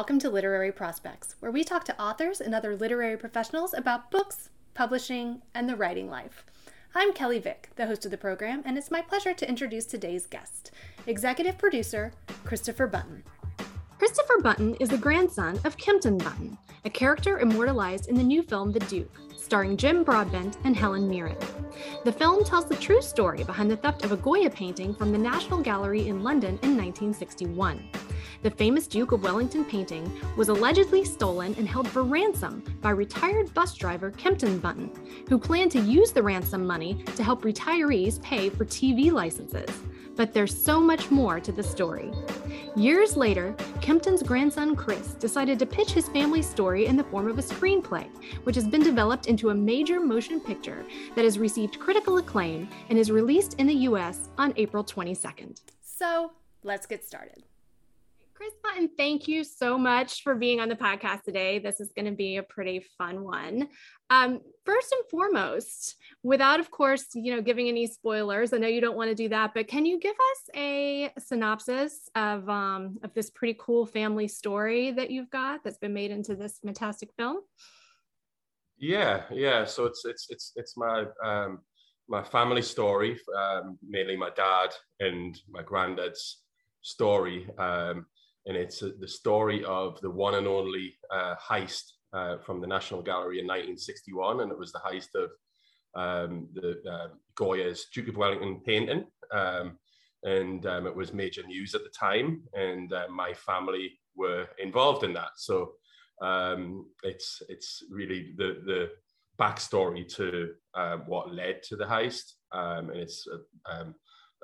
welcome to Literary Prospects, where we talk to authors and other literary professionals about books, publishing, and the writing life. I'm Kelly Vick, the host of the program, and it's my pleasure to introduce today's guest, executive producer Christopher Bunton. Christopher Bunton is the grandson of Kempton Bunton, a character immortalized in the new film The Duke, starring Jim Broadbent and Helen Mirren. The film tells the true story behind the theft of a Goya painting from the National Gallery in London in 1961. The famous Duke of Wellington painting was allegedly stolen and held for ransom by retired bus driver Kempton Bunton, who planned to use the ransom money to help retirees pay for TV licenses. But there's so much more to the story. Years later, Kempton's grandson Chris decided to pitch his family's story in the form of a screenplay, which has been developed into a major motion picture that has received critical acclaim and is released in the US on April 22nd. So let's get started. Chris Bunton, thank you so much for being on the podcast today. This is going to be a pretty fun one. Um, first and foremost, without, of course, you know, giving any spoilers, I know you don't want to do that, but can you give us a synopsis of um, of this pretty cool family story that you've got that's been made into this fantastic film? Yeah, yeah. So it's it's it's it's my um, my family story, um, mainly my dad and my granddad's story. Um, and it's uh, the story of the one and only uh, heist uh, from the National Gallery in 1961, and it was the heist of um, the uh, Goya's Duke of Wellington painting, um, and um, it was major news at the time, and uh, my family were involved in that. So um, it's it's really the the backstory to uh, what led to the heist, um, and it's um,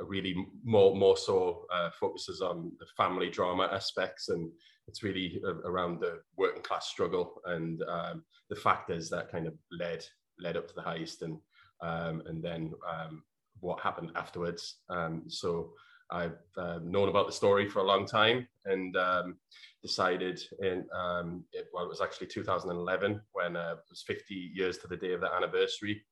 really more more so uh, focuses on the family drama aspects and it's really around the working class struggle and um, the factors that kind of led led up to the heist and um, and then um, what happened afterwards. Um, so I've uh, known about the story for a long time and um, decided in it, well it was actually 2011 when uh, it was 50 years to the day of the anniversary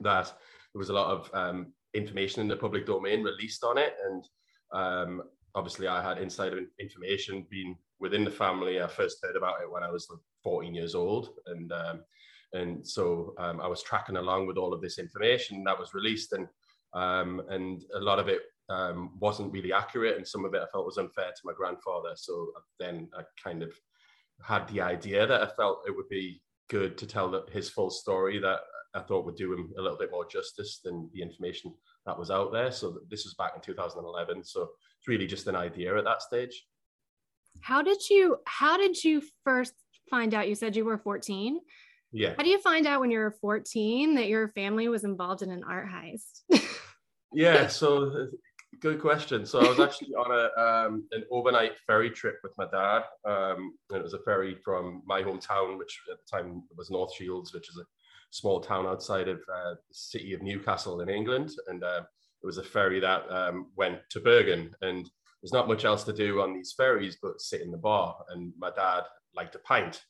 that there was a lot of um, information in the public domain released on it. And um, obviously, I had insider information being within the family. I first heard about it when I was 14 years old. And um, and so um, I was tracking along with all of this information that was released, and um, and a lot of it um, wasn't really accurate, and some of it I felt was unfair to my grandfather. So then I kind of had the idea that I felt it would be good to tell his full story that I thought would do him a little bit more justice than the information that was out there. So this was back in 2011. So it's really just an idea at that stage. How did you how did you first find out? You said you were 14. Yeah. How do you find out when you're 14 that your family was involved in an art heist? yeah, so good question. So I was actually on a um, an overnight ferry trip with my dad. Um, and it was a ferry from my hometown, which at the time was North Shields, which is a small town outside of uh, the city of Newcastle in England, and uh, it was a ferry that um, went to Bergen. And there's not much else to do on these ferries but sit in the bar. And my dad liked a pint,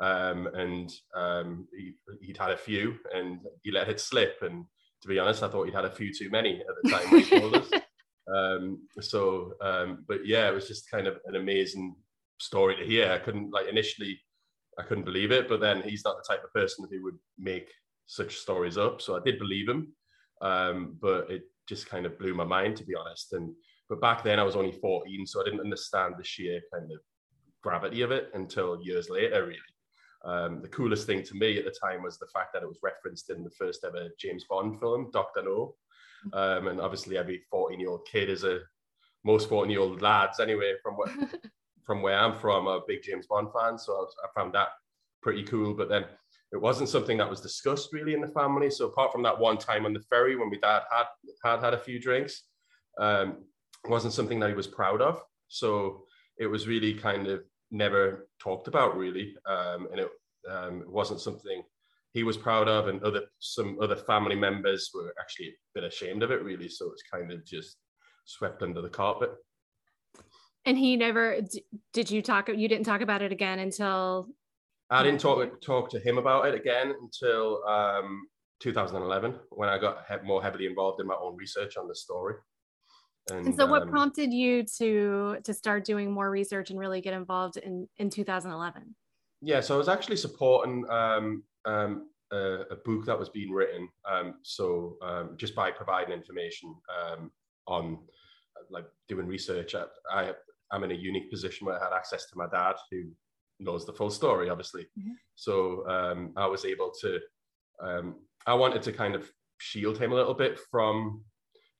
um, and um, he, would had a few, and he let it slip. And to be honest, I thought he'd had a few too many at the time he told us. Um, so, um, but yeah, it was just kind of an amazing story to hear. I couldn't like initially I couldn't believe it. But then he's not the type of person who would make such stories up. So I did believe him, um, but it just kind of blew my mind to be honest. And but back then I was only 14, so I didn't understand the sheer kind of gravity of it until years later, really. Um, the coolest thing to me at the time was the fact that it was referenced in the first ever James Bond film, Doctor No. Um, and obviously, every 14 year old kid is a most 14 year old lads anyway from what from where I'm from, a big James Bond fan, so I, found that pretty cool. But then it wasn't something that was discussed really in the family. So apart from that one time on the ferry when my dad had had had a few drinks, um, wasn't something that he was proud of. So it was really kind of never talked about really, um, and it, um, it wasn't something he was proud of, and other some other family members were actually a bit ashamed of it really. So it's kind of just swept under the carpet. And he never did you talk you didn't talk about it again until I didn't talk talk to him about it again until um, 2011 when I got more heavily involved in my own research on the story. And, and so, what um, prompted you to to start doing more research and really get involved in in 2011? Yeah, so I was actually supporting um, um, a, a, book that was being written. Um, so um, just by providing information um, on like doing research, I, I I'm in a unique position where I had access to my dad, who knows the full story, obviously. Mm-hmm. So um, I was able to. Um, I wanted to kind of shield him a little bit from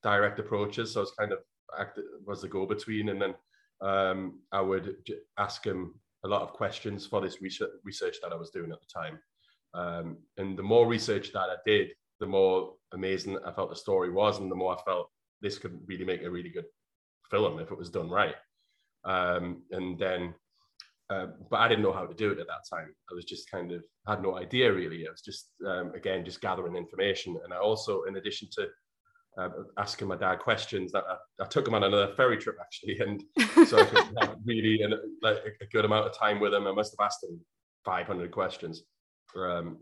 direct approaches. So I was kind of act was the go between, and then um, I would ask him a lot of questions for this research, research that I was doing at the time. Um, and the more research that I did, the more amazing I felt the story was, and the more I felt this could really make a really good film if it was done right. Um, and then, uh, but I didn't know how to do it at that time. I was just kind of had no idea really. I was just um, again just gathering information, and I also, in addition to uh, asking my dad questions, that I, I, took him on another ferry trip actually, and so I could have really an, like, a good amount of time with him. I must have asked him 500 questions. Um,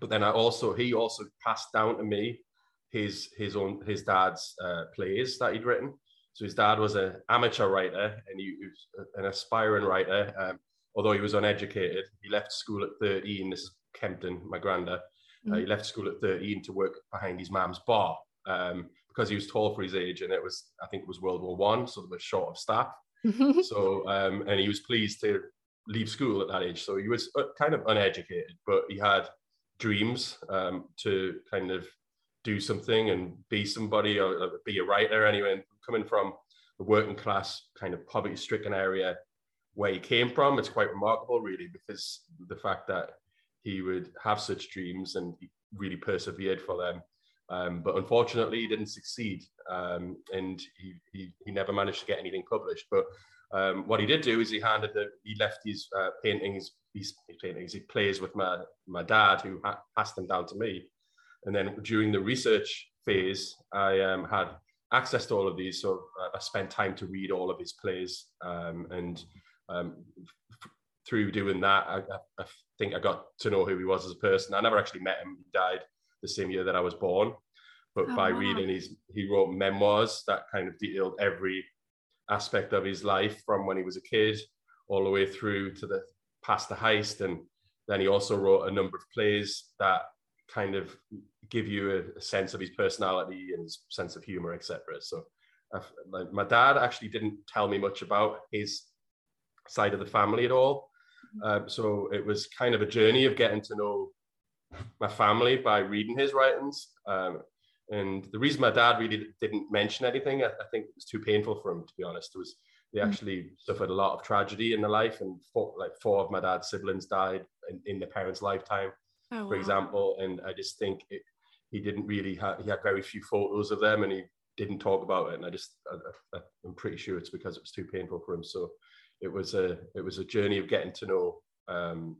but then I also he also passed down to me his his own his dad's uh, plays that he'd written. So his dad was an amateur writer and he was an aspiring writer. Um, although he was uneducated, he left school at 13. This is Kempton, my. Mm-hmm. Uh, he mm. left school at 13 to work behind his mom's bar um, because he was tall for his age, and it was I think it was World War One, so they were short of staff. so um, and he was pleased to leave school at that age. So he was uh, kind of uneducated, but he had dreams um, to kind of do something and be somebody or, or be a writer. Anyway, coming from a working class kind of poverty stricken area where he came from, it's quite remarkable, really, because the fact that he would have such dreams and he really persevered for them. Um, but unfortunately, he didn't succeed, um, and he, he, he never managed to get anything published. But um, what he did do is he handed the, he left his uh, paintings, his, his, paintings, he plays with my, my dad, who ha- passed them down to me. And then during the research phase, I um, had access to all of these. So uh, I spent time to read all of his plays. Um, and um, f- through doing that, I, I, think I got to know who he was as a person. I never actually met him. He died the same year that I was born. But oh, by wow. reading his, he wrote memoirs that kind of detailed every aspect of his life from when he was a kid all the way through to the past the heist and then he also wrote a number of plays that kind of give you a, a sense of his personality and his sense of humor etc so like, my dad actually didn't tell me much about his side of the family at all um, so it was kind of a journey of getting to know my family by reading his writings um, and the reason my dad really didn't mention anything, I, I think it was too painful for him, to be honest. It was they hmm. actually mm. suffered a lot of tragedy in their life, and four, like four of my dad's siblings died in, in their parents' lifetime, oh, for wow. example. And I just think it, he didn't really have he had very few photos of them, and he didn't talk about it. And I just I, am pretty sure it's because it was too painful for him. So it was a it was a journey of getting to know um,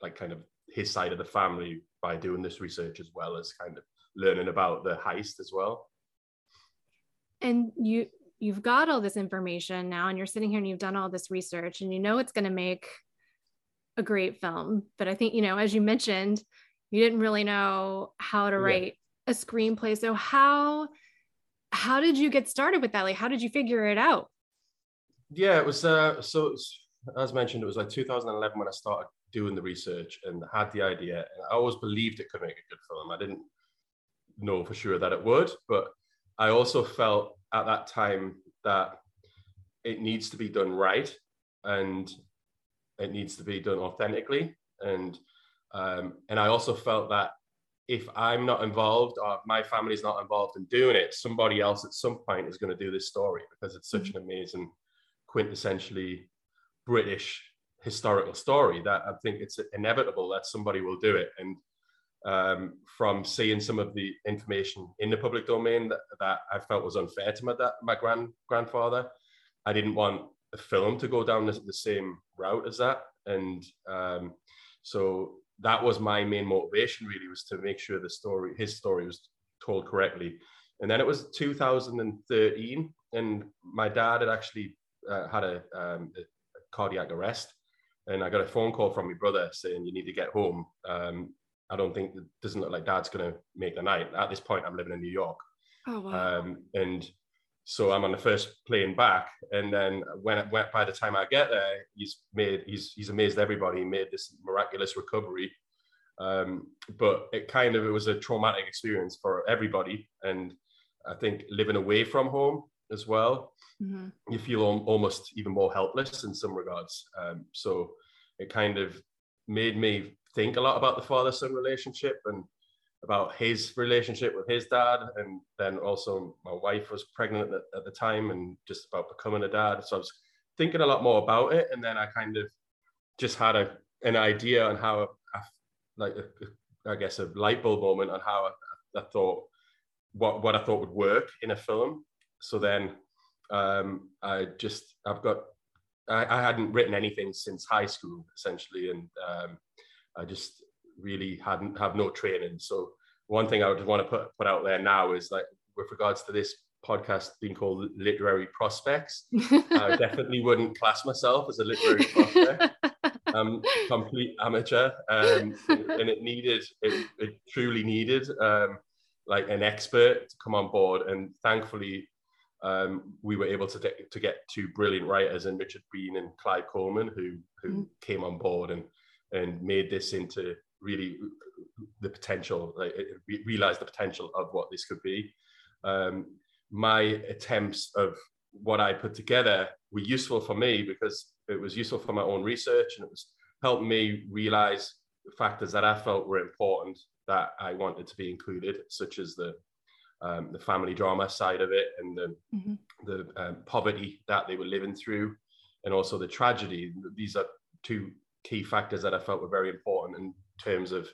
like kind of his side of the family by doing this research as well as kind of learning about the heist as well. And you you've got all this information now and you're sitting here and you've done all this research and you know it's going to make a great film but i think you know as you mentioned you didn't really know how to write yeah. a screenplay. So how how did you get started with that? Like how did you figure it out? Yeah it was uh so as mentioned it was like 2011 when i started doing the research and had the idea. And i always believed it could make a good film. I didn't know for sure that it would, but I also felt at that time that it needs to be done right and it needs to be done authentically. And um, and I also felt that if I'm not involved or my family's not involved in doing it, somebody else at some point is going to do this story because it's such mm-hmm. an amazing, quintessentially British historical story that I think it's inevitable that somebody will do it. And um, from seeing some of the information in the public domain that, that I felt was unfair to my dad, my grand grandfather. I didn't want a film to go down the, the same route as that, and um, so that was my main motivation. Really, was to make sure the story, his story, was told correctly. And then it was 2013, and my dad had actually uh, had a, um, a, cardiac arrest, and I got a phone call from my brother saying you need to get home. Um, I don't think it doesn't look like Dad's going to make the night. At this point, I'm living in New York, oh, wow. um, and so I'm on the first plane back, and then when when by the time I get there, he's made he's he's amazed everybody. He made this miraculous recovery, um, but it kind of it was a traumatic experience for everybody, and I think living away from home as well, mm-hmm. you feel almost even more helpless in some regards. Um, so it kind of made me think a lot about the father son relationship and about his relationship with his dad. And then also, my wife was pregnant at, at the time and just about becoming a dad. So I was thinking a lot more about it. And then I kind of just had a, an idea on how, I, like, a, I guess, a light bulb moment on how I, I thought what, what I thought would work in a film. So then um, I just, I've got I, I, hadn't written anything since high school essentially, and um, I just really hadn't have no training. So one thing I would want to put put out there now is like with regards to this podcast being called literary prospects, I definitely wouldn't class myself as a literary prospect. I'm complete amateur, um, and it needed it, it truly needed um, like an expert to come on board, and thankfully um, we were able to, de- to get two brilliant writers in Richard Bean and Clive Coleman who who mm. came on board and and made this into really the potential like realized the potential of what this could be um, my attempts of what I put together were useful for me because it was useful for my own research and it was helped me realize the factors that I felt were important that I wanted to be included, such as the um, the family drama side of it and the, mm-hmm. the um, poverty that they were living through and also the tragedy. These are two key factors that I felt were very important in terms of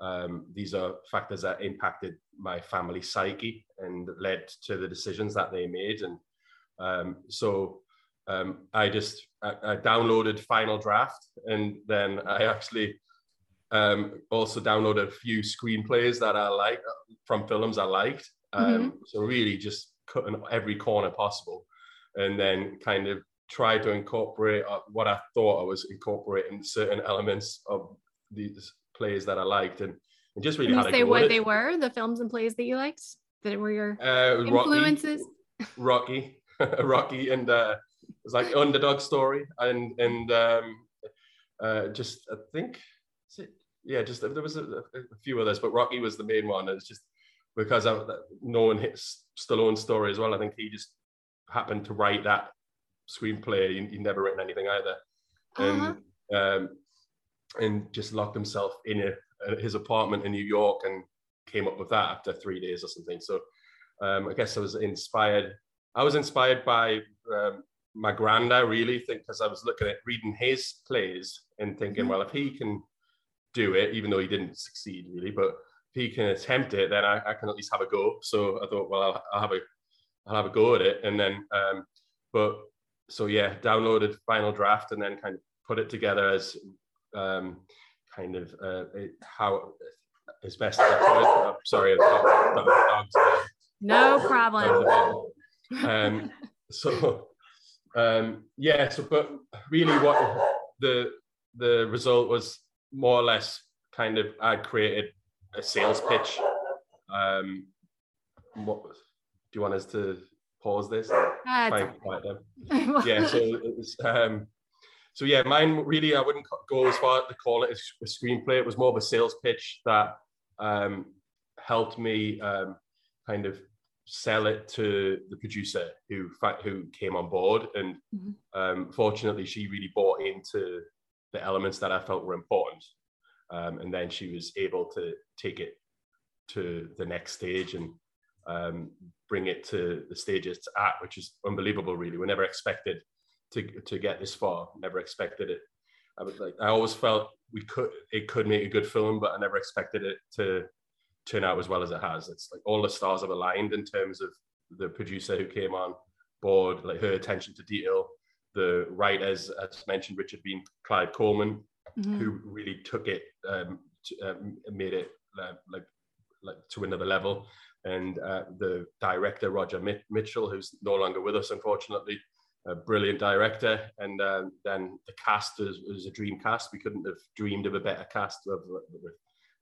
um, these are factors that impacted my family psyche and led to the decisions that they made. And um, so um, I just I, I, downloaded Final Draft and then I actually um, also downloaded a few screenplays that I like from films I liked um, mm-hmm. So really just cutting every corner possible, and then kind of try to incorporate uh, what I thought I was incorporating certain elements of these plays that I liked, and, and just really Can you say what they were, the films and plays that you liked that were your uh, influences. Rocky, Rocky, Rocky, and uh, it was like underdog story, and and um, uh, just I think, yeah, just there was a, a, few others, but Rocky was the main one. It's just because of knowing his Stallone story as well. I think he just happened to write that screenplay. He, he never written anything either, uh-huh. and um, and just locked himself in a, his apartment in New York and came up with that after three days or something. So um, I guess I was inspired. I was inspired by um, my granddad, really, think because I was looking at reading his plays and thinking, mm-hmm. well, if he can do it, even though he didn't succeed really, but if he can attempt it, then I, I, can at least have a go. So I thought, well, I'll, I'll have a I'll have a go at it, and then um, but so yeah, downloaded Final Draft and then kind of put it together as um, kind of uh, how as best as I could. Oh, sorry, dogs. No problem. Um, so um, yeah, so but really, what the the result was more or less kind of I created a sales pitch. Um, what do you want us to pause this? Uh, yeah, so it was. Um, so yeah, mine really I wouldn't go as far to call it a screenplay. It was more of a sales pitch that um, helped me um, kind of sell it to the producer who who came on board, and mm-hmm. um, fortunately, she really bought into the elements that I felt were important. Um, and then she was able to take it to the next stage and um, bring it to the stage it's at, which is unbelievable. Really, we never expected to to get this far. Never expected it. I was like, I always felt we could it could make a good film, but I never expected it to turn out as well as it has. It's like all the stars have aligned in terms of the producer who came on board, like her attention to detail, the writers, as mentioned, Richard Bean, Clive Coleman, mm-hmm. who really took it, um, to, um, made it uh, like like to another level. And uh, the director Roger Michell, who's no longer with us, unfortunately, a brilliant director. And um, then the cast was, was, a dream cast. We couldn't have dreamed of a better cast with, with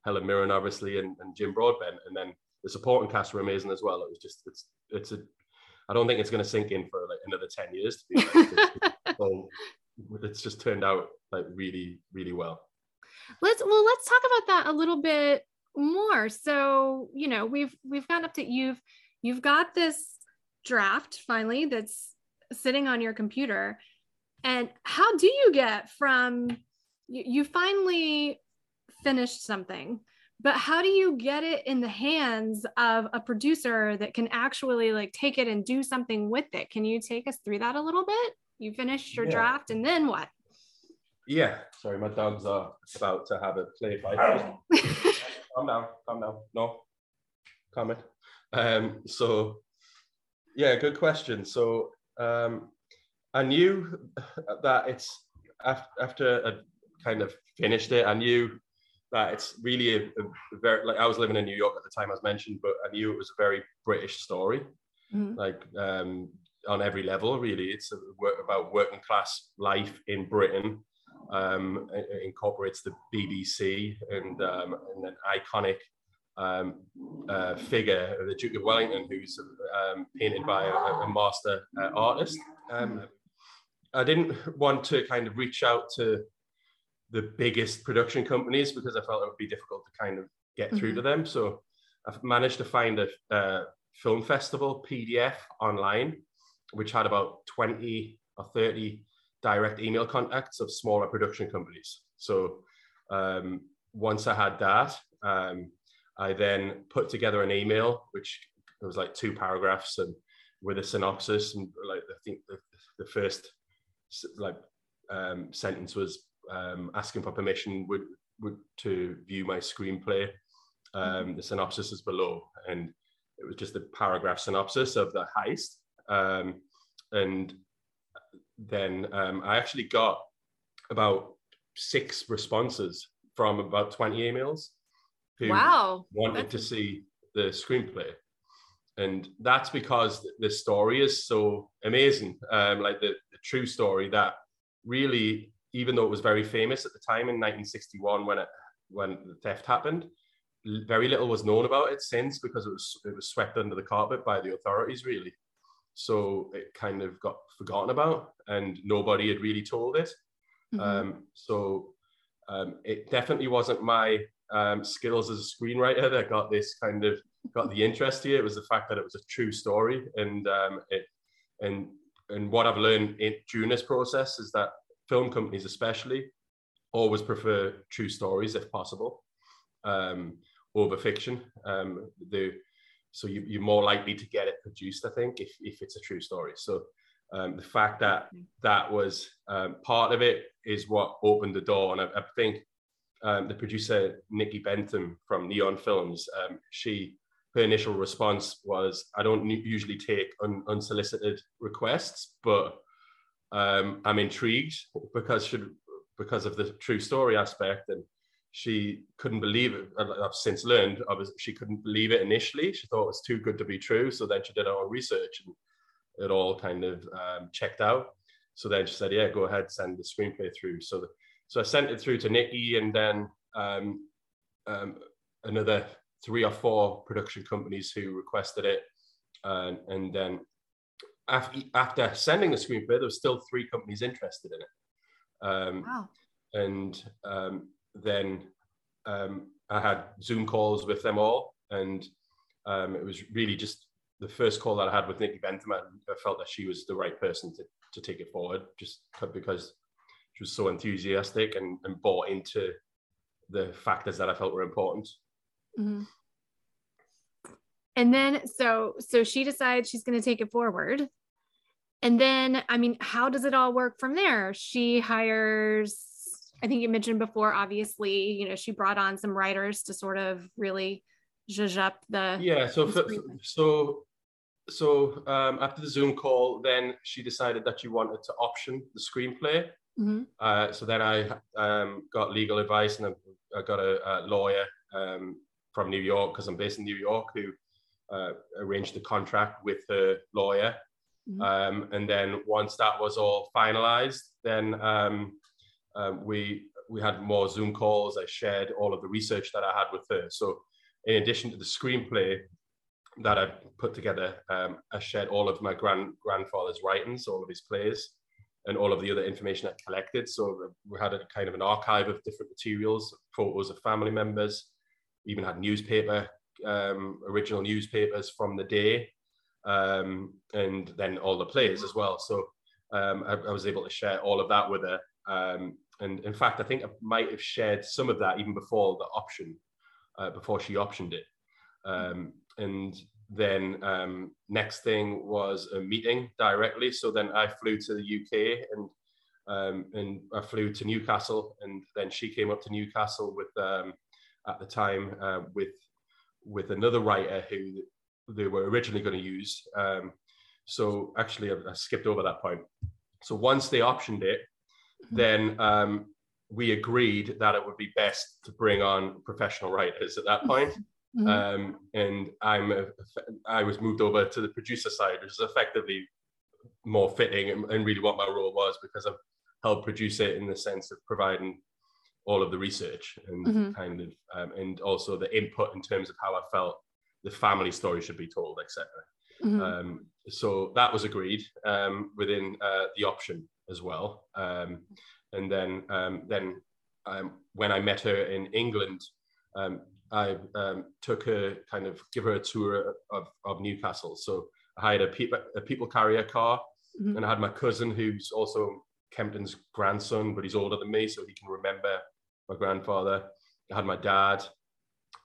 Helen Mirren, obviously, and, and Jim Broadbent. And then the supporting cast were amazing as well. It was just it's it's a I don't think it's going to sink in for like another 10 years to be honest. so it's just turned out like really, really well. Let's well, let's talk about that a little bit more. So, you know, we've we've gotten up to you've you've got this draft finally that's sitting on your computer. And how do you get from you, you finally finished something but how do you get it in the hands of a producer that can actually like take it and do something with it? Can you take us through that a little bit? You finished your yeah. draft and then what? Yeah. Sorry my dogs are about to have a play fight calm down calm down. No. Comment um so yeah good question. So um i knew that it's after i kind of finished it i knew that it's really a, a, very like I was living in New York at the time as mentioned, but I knew it was a very British story, mm-hmm. like um, on every level. Really, it's a, about working class life in Britain. Um, it, incorporates the BBC and um, and an iconic um, uh, figure, of the Duke of Wellington, who's um, painted by a, a master uh, artist. Um, I didn't want to kind of reach out to the biggest production companies because I felt it would be difficult to kind of get through mm-hmm. to them. So I've managed to find a, a, film festival PDF online, which had about 20 or 30 direct email contacts of smaller production companies. So um, once I had that, um, I then put together an email, which was like two paragraphs and with a synopsis. And like I think the, the first like um, sentence was um, asking for permission would, would to view my screenplay. Um, the synopsis is below, and it was just a paragraph synopsis of the heist. Um, and then um, I actually got about six responses from about 20 emails who wow. wanted that's... to see the screenplay. And that's because the story is so amazing, um, like the, the true story that really even though it was very famous at the time in 1961 when it when the theft happened, very little was known about it since because it was it was swept under the carpet by the authorities really. So it kind of got forgotten about, and nobody had really told it. Mm-hmm. Um, so um, it definitely wasn't my um, skills as a screenwriter that got this kind of got the interest here. It was the fact that it was a true story, and um, it and and what I've learned in, during this process is that film companies especially always prefer true stories if possible um, over fiction. Um, the, so you, are more likely to get it produced, I think, if, if it's a true story. So um, the fact that that was um, part of it is what opened the door. And I, I think um, the producer, Nikki Bentham from Neon Films, um, she her initial response was, I don't usually take un, unsolicited requests, but um, I'm intrigued because she, because of the true story aspect, and she couldn't believe it. I've since learned she couldn't believe it initially. She thought it was too good to be true. So then she did her own research, and it all kind of um, checked out. So then she said, "Yeah, go ahead, send the screenplay through." So, the, so I sent it through to Nikki, and then um, um, another three or four production companies who requested it, and, and then after, after sending the screenplay, there was still three companies interested in it. Um, wow. And um, then um, I had Zoom calls with them all, and um, it was really just the first call that I had with Nikki Bentham. I felt that she was the right person to, to take it forward, just because she was so enthusiastic and, and bought into the factors that I felt were important. Mm-hmm. And then so so she decides she's going to take it forward. And then i mean how does it all work from there? She hires i think you mentioned before obviously you know she brought on some writers to sort of really zhuzh up the yeah so so so um, after the zoom call then she decided that she wanted to option the screenplay mm-hmm. uh, so then i um, got legal advice and i, got a, a lawyer um, from new york because i'm based in new york who uh, arranged the contract with the lawyer. Mm-hmm. Um, and then once that was all finalized, then um, um, we we had more Zoom calls. I shared all of the research that I had with her. So in addition to the screenplay, that I put together. Um, I shared all of my grand grandfather's writings, all of his plays, and all of the other information I collected. So we had a kind of an archive of different materials, photos of family members, even had newspaper, um, original newspapers from the day, um, and then all the plays as well. So um, I, I, was able to share all of that with her. Um, and in fact, I think I might have shared some of that even before the option, uh, before she optioned it. Um, and then um, next thing was a meeting directly. So then I flew to the UK and um, and I flew to Newcastle, and then she came up to Newcastle with um, at the time uh, with with another writer who they were originally going to use. Um, so actually, I, I, skipped over that point. So once they optioned it, mm-hmm. then um, we agreed that it would be best to bring on professional writers at that point. Mm-hmm. Um, and I'm a, I was moved over to the producer side, which is effectively more fitting and, and really what my role was because I've helped produce it in the sense of providing all of the research and mm-hmm. kind of um, and also the input in terms of how I felt the family story should be told, etc. Mm-hmm. Um, so that was agreed um, within uh, the option as well. Um, and then um, then um, when I met her in England, I um, took her kind of give her a tour of, of Newcastle. So I had a, pe- a people carrier car, mm-hmm. and I had my cousin who's also Kempton's grandson, but he's older than me, so he can remember my grandfather. I had my dad,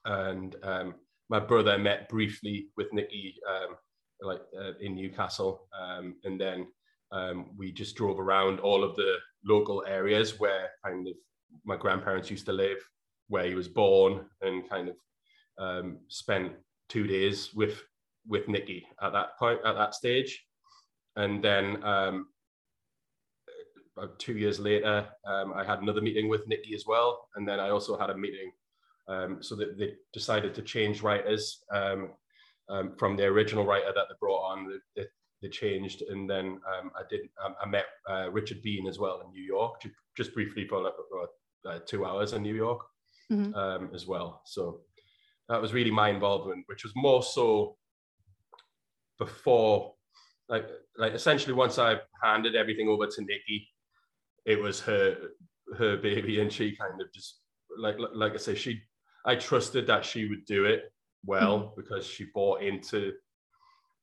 and um, my brother met briefly with Nikki, um, like uh, in Newcastle, um, and then um, we just drove around all of the local areas where kind of my grandparents used to live where he was born and kind of um, spent two days with with Nikki at that point at that stage, and then um, two years later, um, I had another meeting with Nikki as well, and then I also had a meeting um, so that they decided to change writers um, um, from the original writer that they brought on. They, they changed, and then I did. I met uh, Richard Bean as well in New York, just briefly for like, uh, two hours in New York mm-hmm. um, as well. So that was really my involvement, which was more so before, like, like essentially once I handed everything over to Nikki, it was her her baby, and she kind of just like like I say, she I trusted that she would do it well mm-hmm. because she bought into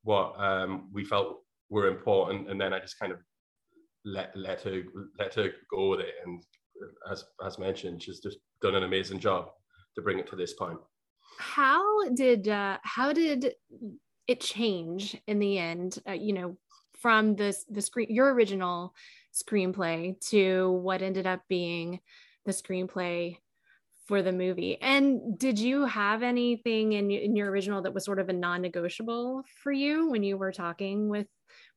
what um, we felt were important, and then I just kind of let let her let her go with it. And as as mentioned, she's just done an amazing job to bring it to this point. How did uh, how did it change in the end? Uh, you know, from this the screen your original screenplay to what ended up being the screenplay for the movie. And did you have anything in, in your original that was sort of a non-negotiable for you when you were talking with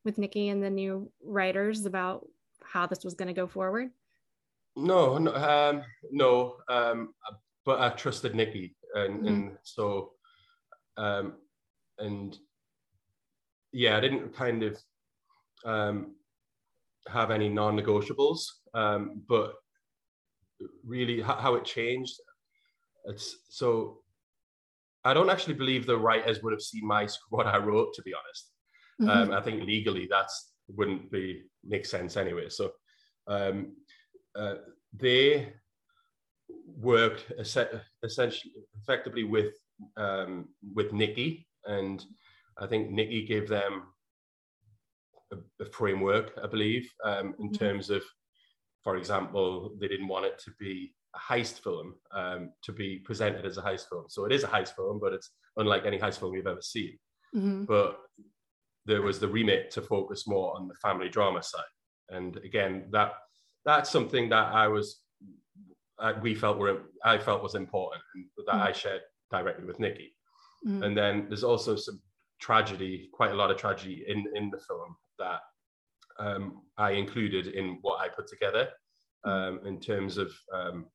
with Nikki and the new writers about how this was going to go forward? No, no, um, no. Um, but I trusted Nikki, and, mm-hmm. and so, um, and yeah, I didn't kind of um, have any non-negotiables. Um, but really, how it changed, it's so. I don't actually believe the writers would have seen my what I wrote. To be honest, mm-hmm. um, I think legally that's wouldn't be make sense anyway. So um, uh, they worked essentially effectively with um, with Nikki, and I think Nikki gave them a, a framework, I believe, um, in mm-hmm. terms of, for example, they didn't want it to be a heist film um, to be presented as a heist film. So it is a heist film, but it's unlike any heist film we've ever seen. Mm-hmm. But there was the remit to focus more on the family drama side, and again that that's something that I was, uh, we felt were, I felt was important and that mm. I shared directly with Nikki. Mm. And then there's also some tragedy, quite a lot of tragedy in, in the film that um, I included in what I put together mm. um, in terms of um,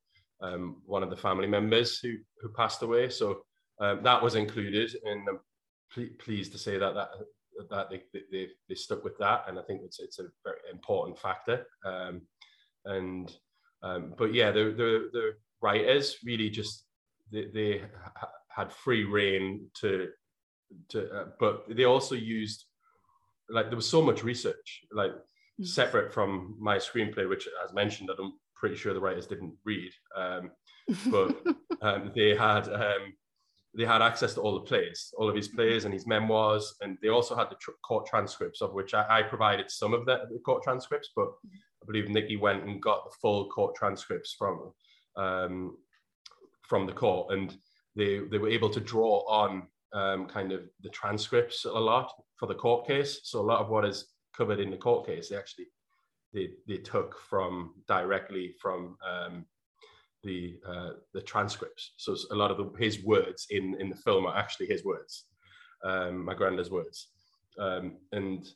um, one of the family members who, who passed away. So um, that was included and I'm pleased to say that that that they, they, they stuck with that and I think it's it's a very important factor. And um, but yeah, the, the the writers really just they, they had free reign to to, uh, but they also used like there was so much research, like mm-hmm. separate from my screenplay, which, as mentioned, I'm pretty sure the writers didn't read, um, but um, they had um, they had access to all the plays, all of his plays and his memoirs, and they also had the tr- court transcripts, of which I, I provided some of the, the, court transcripts, but I believe Nikki went and got the full court transcripts from um, from the court, and they they were able to draw on um, kind of the transcripts a lot for the court case. So a lot of what is covered in the court case, they actually they, they took from directly from um, the uh, the transcripts. So a lot of the, his words in in the film are actually his words, um, my granddad's words, um, and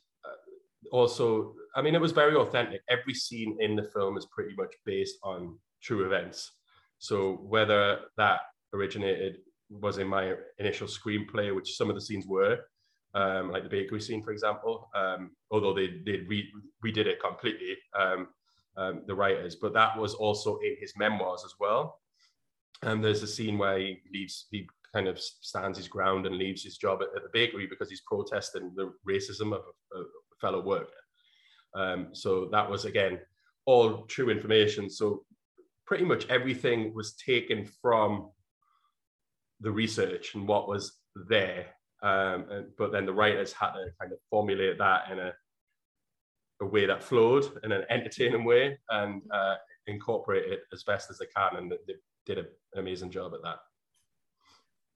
also, I mean, it was very authentic. Every scene in the film is pretty much based on true events. So whether that originated was in my initial screenplay, which some of the scenes were, um, like the bakery scene, for example. Um, although they re- redid it completely, um, um, the writers, but that was also in his memoirs as well. And there's a scene where he leaves, he kind of stands his ground and leaves his job at, at the bakery because he's protesting the racism of a fellow worker. Um, so that was again all true information. So pretty much everything was taken from the research and what was there. Um, and, but then the writers had to kind of formulate that in a, a way that flowed in an entertaining way and uh, incorporate it as best as they can. And they did an amazing job at that.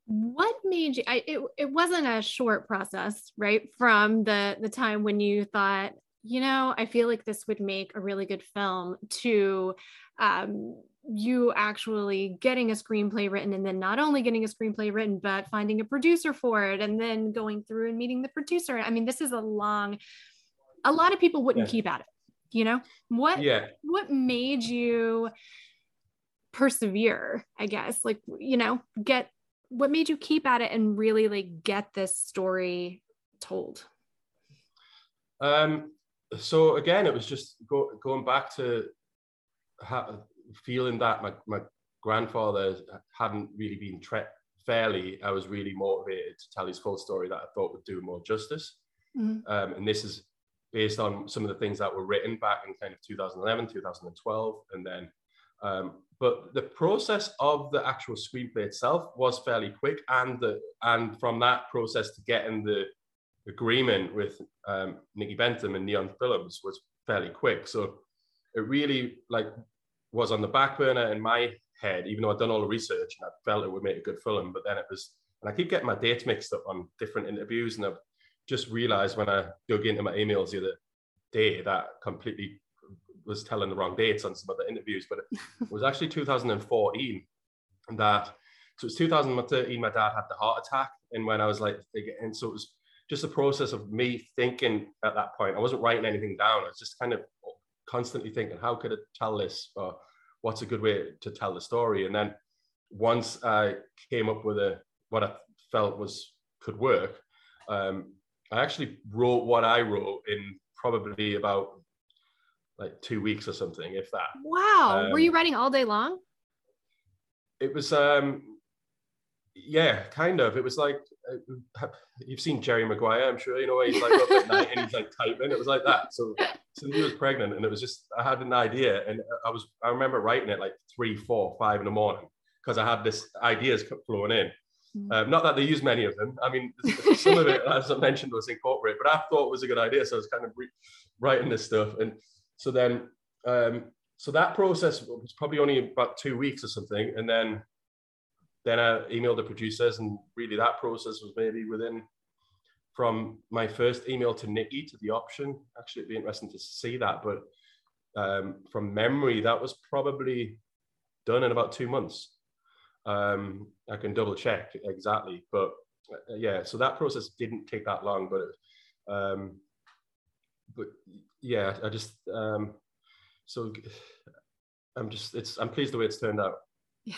What made you? I, it it wasn't a short process, right? From the the time when you thought, you know, I feel like this would make a really good film to um, you actually getting a screenplay written and then not only getting a screenplay written but finding a producer for it and then going through and meeting the producer i mean this is a long a lot of people wouldn't yeah. keep at it you know what yeah what made you persevere i guess like you know get what made you keep at it and really like get this story told um so again it was just go, going back to how feeling that my, my grandfather hadn't really been tre- fairly, I was really motivated to tell his full story that I thought would do more justice. Mm-hmm. Um, and this is based on some of the things that were written back in kind of 2011, 2012, and then. Um, but the process of the actual screenplay itself was fairly quick, and the and from that process to getting the agreement with um, Bentham and Neon Films was fairly quick. So it really like was on the back burner in my head, even though I'd done all the research and I felt it would make a good film. But then it was, and I keep getting my dates mixed up on different interviews. And I've just realized when I dug into my emails the other day that completely was telling the wrong dates on some other interviews. But it was actually 2014 that, so it was 2013, my dad had the heart attack. And when I was like, and so it was just the process of me thinking at that point. I wasn't writing anything down. I was just kind of constantly thinking, how could I tell this? Or what's a good way to tell the story? And then once I came up with a what I felt was could work, um, I actually wrote what I wrote in probably about like two weeks or something, if that. Wow. Um, Were you writing all day long? It was um yeah, kind of. It was like uh, you've seen Jerry Maguire, I'm sure you know. He's like up at night and he's like typing. It was like that. So, so he was pregnant, and it was just I had an idea, and I was I remember writing it like three, four, five in the morning because I had this ideas flowing in. Mm-hmm. Um, not that they use many of them. I mean, some of it, as I mentioned, was incorporated, but I thought it was a good idea, so I was kind of re- writing this stuff, and so then, um, so that process was probably only about two weeks or something, and then then I emailed the producers, and really that process was maybe within from my first email to Nikki to the option. Actually, it'd be interesting to see that, but um, from memory, that was probably done in about two months. Um, I can double check exactly, but uh, yeah, so that process didn't take that long, but um, but yeah, I just um, so I'm just it's I'm pleased the way it's turned out. Yeah.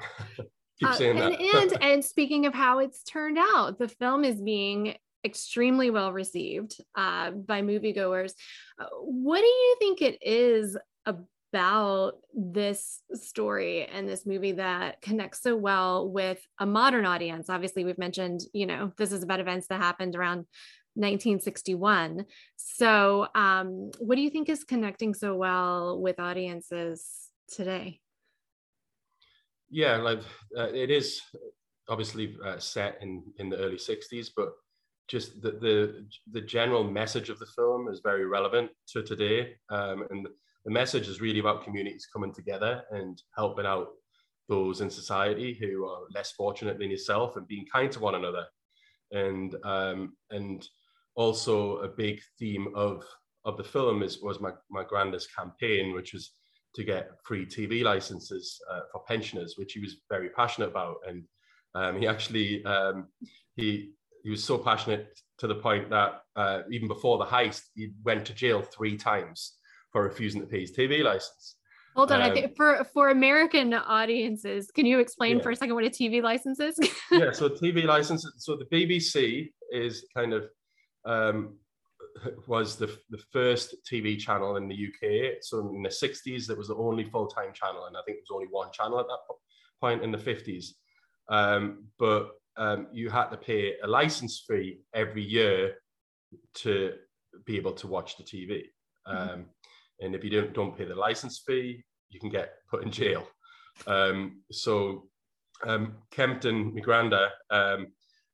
Keep uh, saying and, that. and and speaking of how it's turned out, the film is being extremely well received uh, by moviegoers. Uh, what do you think it is about this story and this movie that connects so well with a modern audience? Obviously, we've mentioned, you know, this is about events that happened around 1961. So, um, what do you think is connecting so well with audiences today? Yeah, like uh, it is obviously uh, set in in the early 60s, but just the, the, the general message of the film is very relevant to today, um, and the message is really about communities coming together and helping out those in society who are less fortunate than yourself and being kind to one another, and um, and also a big theme of of the film is was my my grandest campaign, which was to get free TV licenses uh, for pensioners, which he was very passionate about, and um, he actually um, he he was so passionate to the point that uh, even before the heist, he went to jail three times for refusing to pay his TV license. Hold on, um, I think for for American audiences, can you explain yeah. for a second what a TV license is? yeah, so TV license. So the BBC is kind of um, was the the first TV channel in the UK. So in the 60s, it was the only full time channel, and I think it was only one channel at that point in the 50s. Um, but um, you had to pay a license fee every year to be able to watch the TV. Mm-hmm. Um. And if you don't, don't pay the license fee, you can get put in jail. Um, so um, Kempton Migranda, um,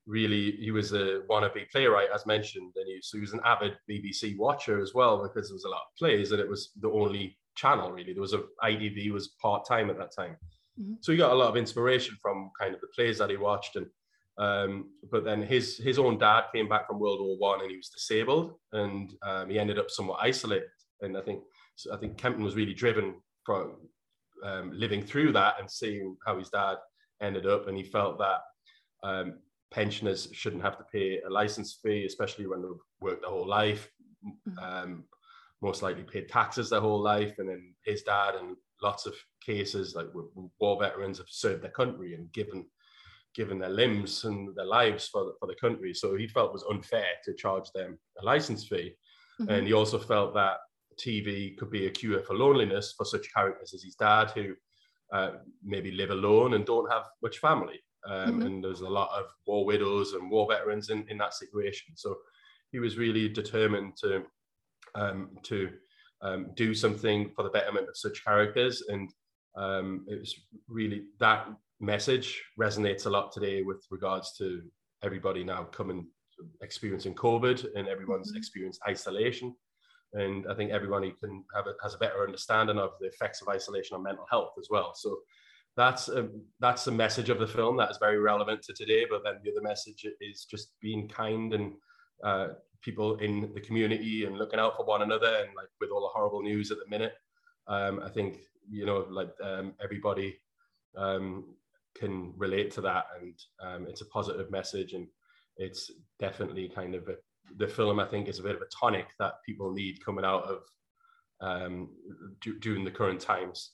really, he was a wannabe playwright, as mentioned, and he, so he was an avid BBC watcher as well because there was a lot of plays, and it was the only channel really. There was a ITV was part time at that time, mm-hmm. so he got a lot of inspiration from kind of the plays that he watched, and um, but then his his own dad came back from World War One and he was disabled, and um, he ended up somewhat isolated. And I think so I think Kempton was really driven from um, living through that and seeing how his dad ended up, and he felt that um, pensioners shouldn't have to pay a license fee, especially when they've worked their whole life, mm-hmm. um, most likely paid taxes their whole life, and then his dad and lots of cases like war veterans have served their country and given given their limbs and their lives for the, for the country. So he felt it was unfair to charge them a license fee. Mm-hmm. And he also felt that TV could be a cure for loneliness for such characters as his dad, who uh, maybe live alone and don't have much family. Um, mm-hmm. And there's a lot of war widows and war veterans in, in that situation. So he was really determined to um, to um, do something for the betterment of such characters. And um, it was really that message resonates a lot today with regards to everybody now coming experiencing COVID and everyone's mm-hmm. experienced isolation. And I think everyone can have a, has a better understanding of the effects of isolation on mental health as well. So that's a, that's the message of the film that is very relevant to today. But then the other message is just being kind and uh, people in the community and looking out for one another. And like with all the horrible news at the minute, um, I think you know like um, everybody um, can relate to that and um, it's a positive message and it's definitely kind of a, the film i think is a bit of a tonic that people need coming out of um, during the current times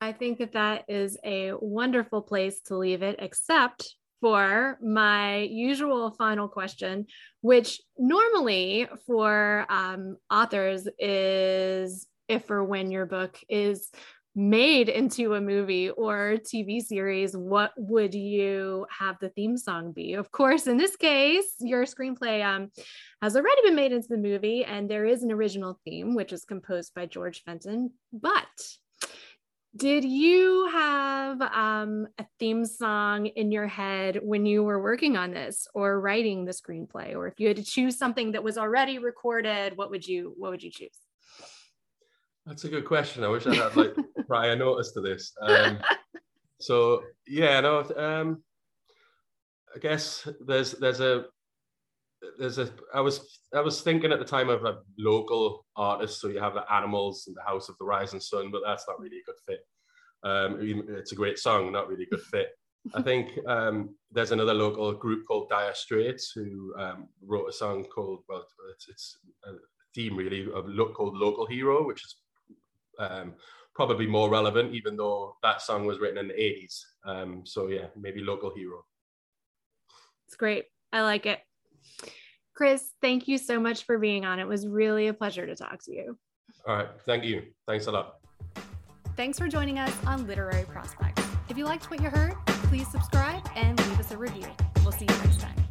i think that that is a wonderful place to leave it except for my usual final question which normally for um, authors is if or when your book is made into a movie or TV series, what would you have the theme song be? Of course, in this case, your screenplay um, has already been made into the movie, and there is an original theme, which is composed by George Fenton. But did you have um, a theme song in your head when you were working on this or writing the screenplay? Or if you had to choose something that was already recorded, what would you what would you choose? That's a good question. I wish I had like prior notice to this. Um, so yeah, no. Um, I guess there's there's a there's a I was I was thinking at the time of a local artists. So you have the Animals and the House of the Rising Sun, but that's not really a good fit. Um, it's a great song, not really a good fit. I think um, there's another local group called Dire Straits who um, wrote a song called well, it's, it's a theme really of look called Local Hero, which is um, probably more relevant, even though that song was written in the 80s. Um, so yeah, maybe local hero. It's great. I like it. Chris, thank you so much for being on. It was really a pleasure to talk to you. All right. Thank you. Thanks a lot. Thanks for joining us on Literary Prospects. If you liked what you heard, please subscribe and leave us a review. We'll see you next time.